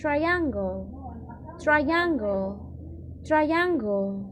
triangle. Triangle. Triangle.